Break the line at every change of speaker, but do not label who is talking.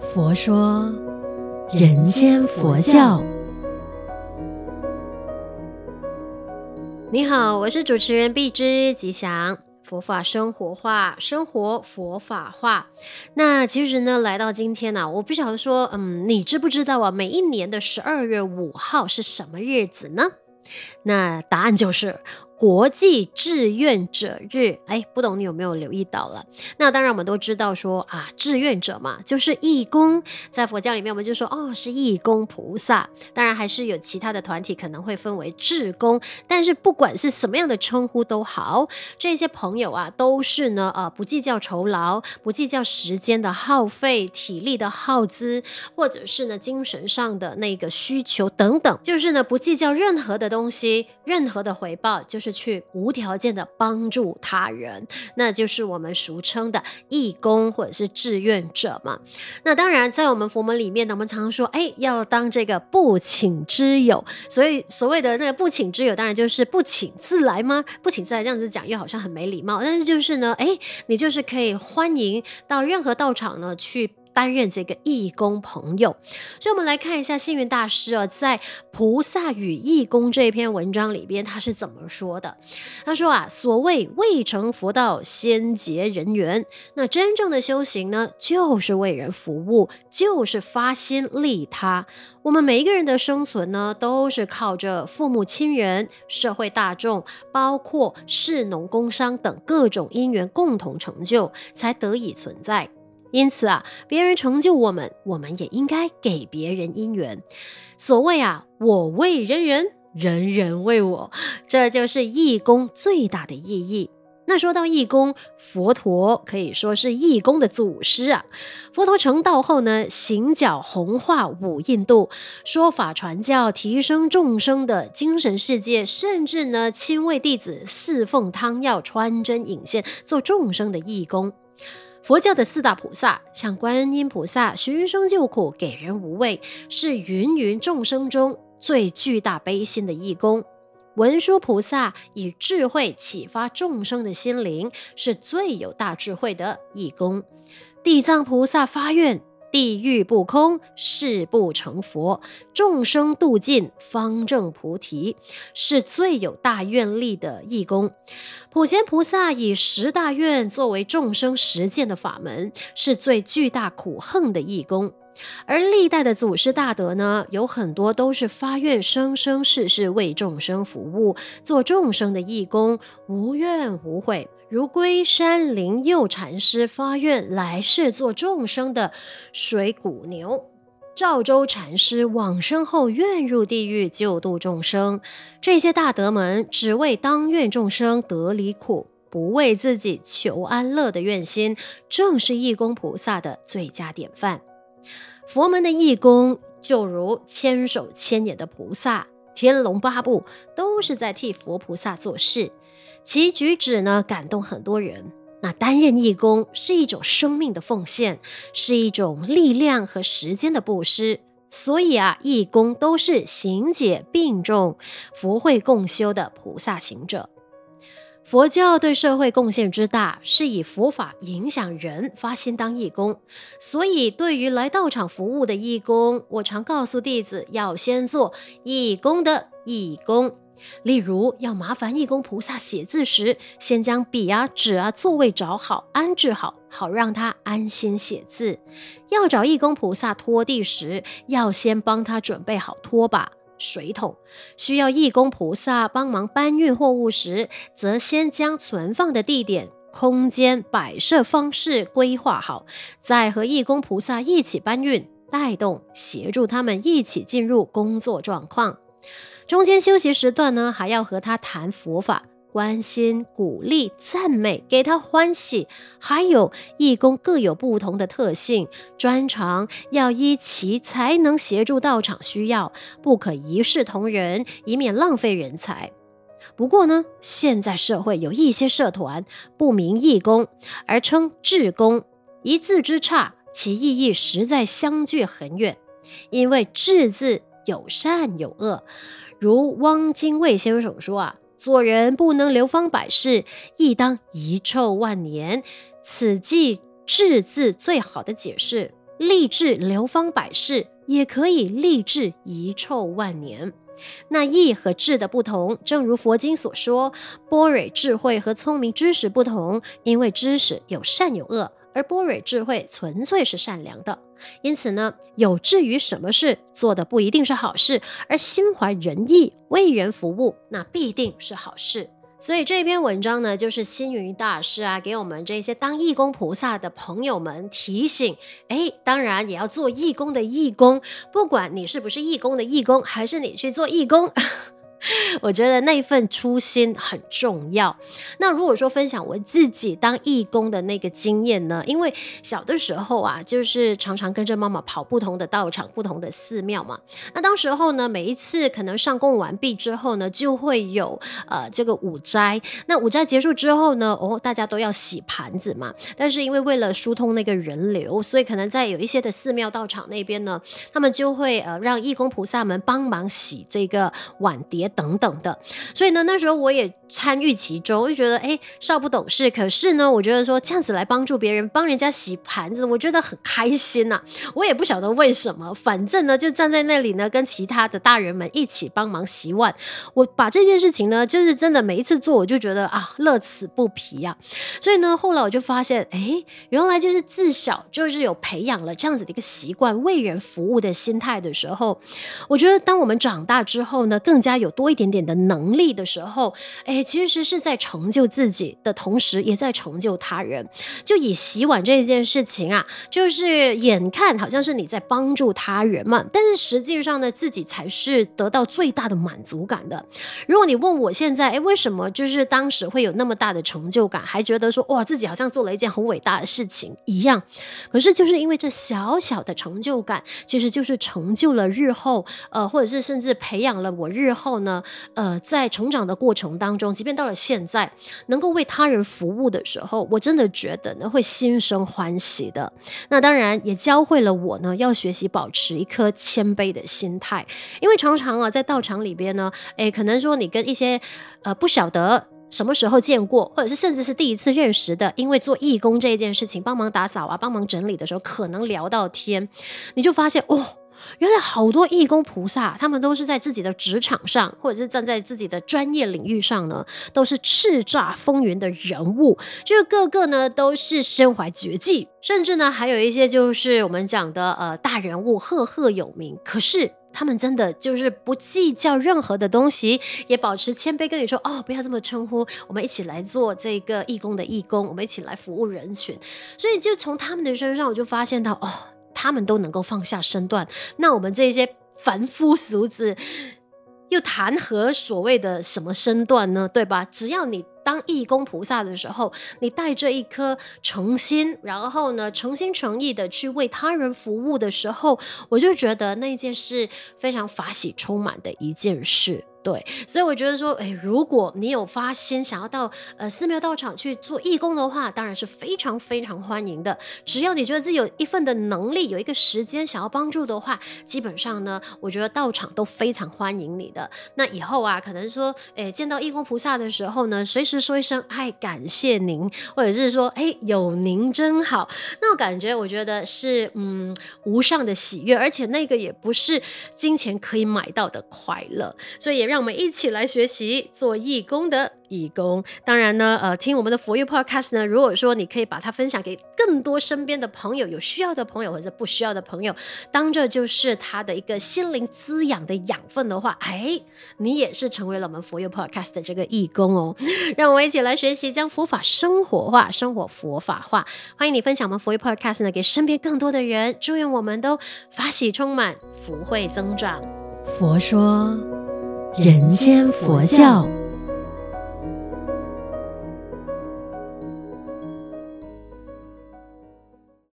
佛说人间佛教。你好，我是主持人碧之吉祥。佛法生活化，生活佛法化。那其实呢，来到今天呢、我不晓得说，嗯，你知不知道啊？每一年的十二月五号是什么日子呢？那答案就是。国际志愿者日，哎，不懂你有没有留意到了？那当然，我们都知道说啊，志愿者嘛，就是义工。在佛教里面，我们就说哦，是义工菩萨。当然，还是有其他的团体可能会分为志工。但是，不管是什么样的称呼都好，这些朋友啊，都是呢，呃，不计较酬劳，不计较时间的耗费、体力的耗资，或者是呢，精神上的那个需求等等，就是呢，不计较任何的东西，任何的回报，就是。去无条件的帮助他人，那就是我们俗称的义工或者是志愿者嘛。那当然，在我们佛门里面呢，我们常常说，哎，要当这个不请之友。所以所谓的那个不请之友，当然就是不请自来吗？不请自来这样子讲，又好像很没礼貌。但是就是呢，哎，你就是可以欢迎到任何道场呢去。担任这个义工朋友，所以我们来看一下星云大师啊，在《菩萨与义工》这篇文章里边，他是怎么说的？他说啊，所谓未成佛道，先结人缘。那真正的修行呢，就是为人服务，就是发心利他。我们每一个人的生存呢，都是靠着父母亲人、社会大众，包括士农工商等各种因缘共同成就，才得以存在。因此啊，别人成就我们，我们也应该给别人因缘。所谓啊，我为人人，人人为我，这就是义工最大的意义。那说到义工，佛陀可以说是义工的祖师啊。佛陀成道后呢，行脚弘化五印度，说法传教，提升众生的精神世界，甚至呢，亲为弟子侍奉汤药，穿针引线，做众生的义工。佛教的四大菩萨，像观音菩萨寻声救苦，给人无畏，是芸芸众生中最巨大悲心的义工；文殊菩萨以智慧启发众生的心灵，是最有大智慧的义工；地藏菩萨发愿。地狱不空，誓不成佛；众生度尽，方证菩提，是最有大愿力的义工。普贤菩萨以十大愿作为众生实践的法门，是最巨大苦恨的义工。而历代的祖师大德呢，有很多都是发愿生生世世为众生服务，做众生的义工，无怨无悔。如龟山灵佑禅师发愿来世做众生的水谷牛，赵州禅师往生后愿入地狱救度众生，这些大德们只为当愿众生得离苦，不为自己求安乐的愿心，正是义工菩萨的最佳典范。佛门的义工就如千手千眼的菩萨，天龙八部都是在替佛菩萨做事。其举止呢，感动很多人。那担任义工是一种生命的奉献，是一种力量和时间的布施。所以啊，义工都是行解并重、福慧共修的菩萨行者。佛教对社会贡献之大，是以佛法影响人，发心当义工。所以，对于来道场服务的义工，我常告诉弟子，要先做义工的义工。例如，要麻烦义工菩萨写字时，先将笔啊、纸啊、座位找好、安置好，好让他安心写字。要找义工菩萨拖地时，要先帮他准备好拖把、水桶。需要义工菩萨帮忙搬运货物时，则先将存放的地点、空间、摆设方式规划好，再和义工菩萨一起搬运、带动、协助他们一起进入工作状况。中间休息时段呢，还要和他谈佛法，关心、鼓励、赞美，给他欢喜。还有义工各有不同的特性，专长要依其才能协助道场需要，不可一视同仁，以免浪费人才。不过呢，现在社会有一些社团不名义工，而称志工，一字之差，其意义实在相距很远。因为“志”字有善有恶。如汪精卫先生说啊，做人不能流芳百世，亦当遗臭万年。此即志字最好的解释，立志流芳百世，也可以立志遗臭万年。那义和智的不同，正如佛经所说，般若智慧和聪明知识不同，因为知识有善有恶，而波蕊智慧纯粹是善良的。因此呢，有志于什么事做的不一定是好事，而心怀仁义，为人服务，那必定是好事。所以这篇文章呢，就是星云大师啊，给我们这些当义工菩萨的朋友们提醒：哎，当然也要做义工的义工，不管你是不是义工的义工，还是你去做义工。我觉得那份初心很重要。那如果说分享我自己当义工的那个经验呢？因为小的时候啊，就是常常跟着妈妈跑不同的道场、不同的寺庙嘛。那当时候呢，每一次可能上供完毕之后呢，就会有呃这个午斋。那午斋结束之后呢，哦，大家都要洗盘子嘛。但是因为为了疏通那个人流，所以可能在有一些的寺庙道场那边呢，他们就会呃让义工菩萨们帮忙洗这个碗碟。等等的，所以呢，那时候我也参与其中，就觉得哎，少不懂事。可是呢，我觉得说这样子来帮助别人，帮人家洗盘子，我觉得很开心呐、我也不晓得为什么，反正呢，就站在那里呢，跟其他的大人们一起帮忙洗碗。我把这件事情呢，就是真的每一次做，我就觉得啊，乐此不疲呀、啊。所以呢，后来我就发现，哎，原来就是自小就是有培养了这样子的一个习惯，为人服务的心态的时候，我觉得当我们长大之后呢，更加有多一点点的能力的时候，哎，其实是在成就自己的同时，也在成就他人。就以洗碗这件事情啊，就是眼看好像是你在帮助他人嘛，但是实际上呢，自己才是得到最大的满足感的。如果你问我现在，哎，为什么就是当时会有那么大的成就感，还觉得说哇，自己好像做了一件很伟大的事情一样？可是就是因为这小小的成就感，其实就是成就了日后，呃，或者是甚至培养了我日后呢。呃，在成长的过程当中，即便到了现在，能够为他人服务的时候，我真的觉得呢，会心生欢喜的。那当然也教会了我呢，要学习保持一颗谦卑的心态，因为常常啊，在道场里边呢，诶，可能说你跟一些呃不晓得什么时候见过，或者是甚至是第一次认识的，因为做义工这件事情，帮忙打扫啊，帮忙整理的时候，可能聊到天，你就发现哦。原来好多义工菩萨，他们都是在自己的职场上，或者是站在自己的专业领域上呢，都是叱咤风云的人物。这个个个呢，都是身怀绝技，甚至呢，还有一些就是我们讲的呃大人物，赫赫有名。可是他们真的就是不计较任何的东西，也保持谦卑，跟你说哦，不要这么称呼，我们一起来做这个义工的义工，我们一起来服务人群。所以就从他们的身上，我就发现到哦。他们都能够放下身段，那我们这些凡夫俗子又谈何所谓的什么身段呢？对吧？只要你当义工菩萨的时候，你带着一颗诚心，然后呢，诚心诚意的去为他人服务的时候，我就觉得那件事非常法喜充满的一件事。对，所以我觉得说，哎，如果你有发心想要到呃寺庙道场去做义工的话，当然是非常非常欢迎的。只要你觉得自己有一份的能力，有一个时间想要帮助的话，基本上呢，我觉得道场都非常欢迎你的。那以后啊，可能说，哎，见到义工菩萨的时候呢，随时说一声，哎，感谢您，或者是说，哎，有您真好，那种感觉，我觉得是嗯无上的喜悦，而且那个也不是金钱可以买到的快乐，所以也。让我们一起来学习做义工的义工。当然呢，呃，听我们的 For You Podcast 呢，如果说你可以把它分享给更多身边的朋友，有需要的朋友或者不需要的朋友，当这就是他的一个心灵滋养的养分的话，哎，你也是成为了我们 For You Podcast 的这个义工哦。让我们一起来学习，将佛法生活化，生活佛法化。欢迎你分享我们 For You Podcast 呢，给身边更多的人。祝愿我们都法喜充满，福慧增长。佛说。人间佛教。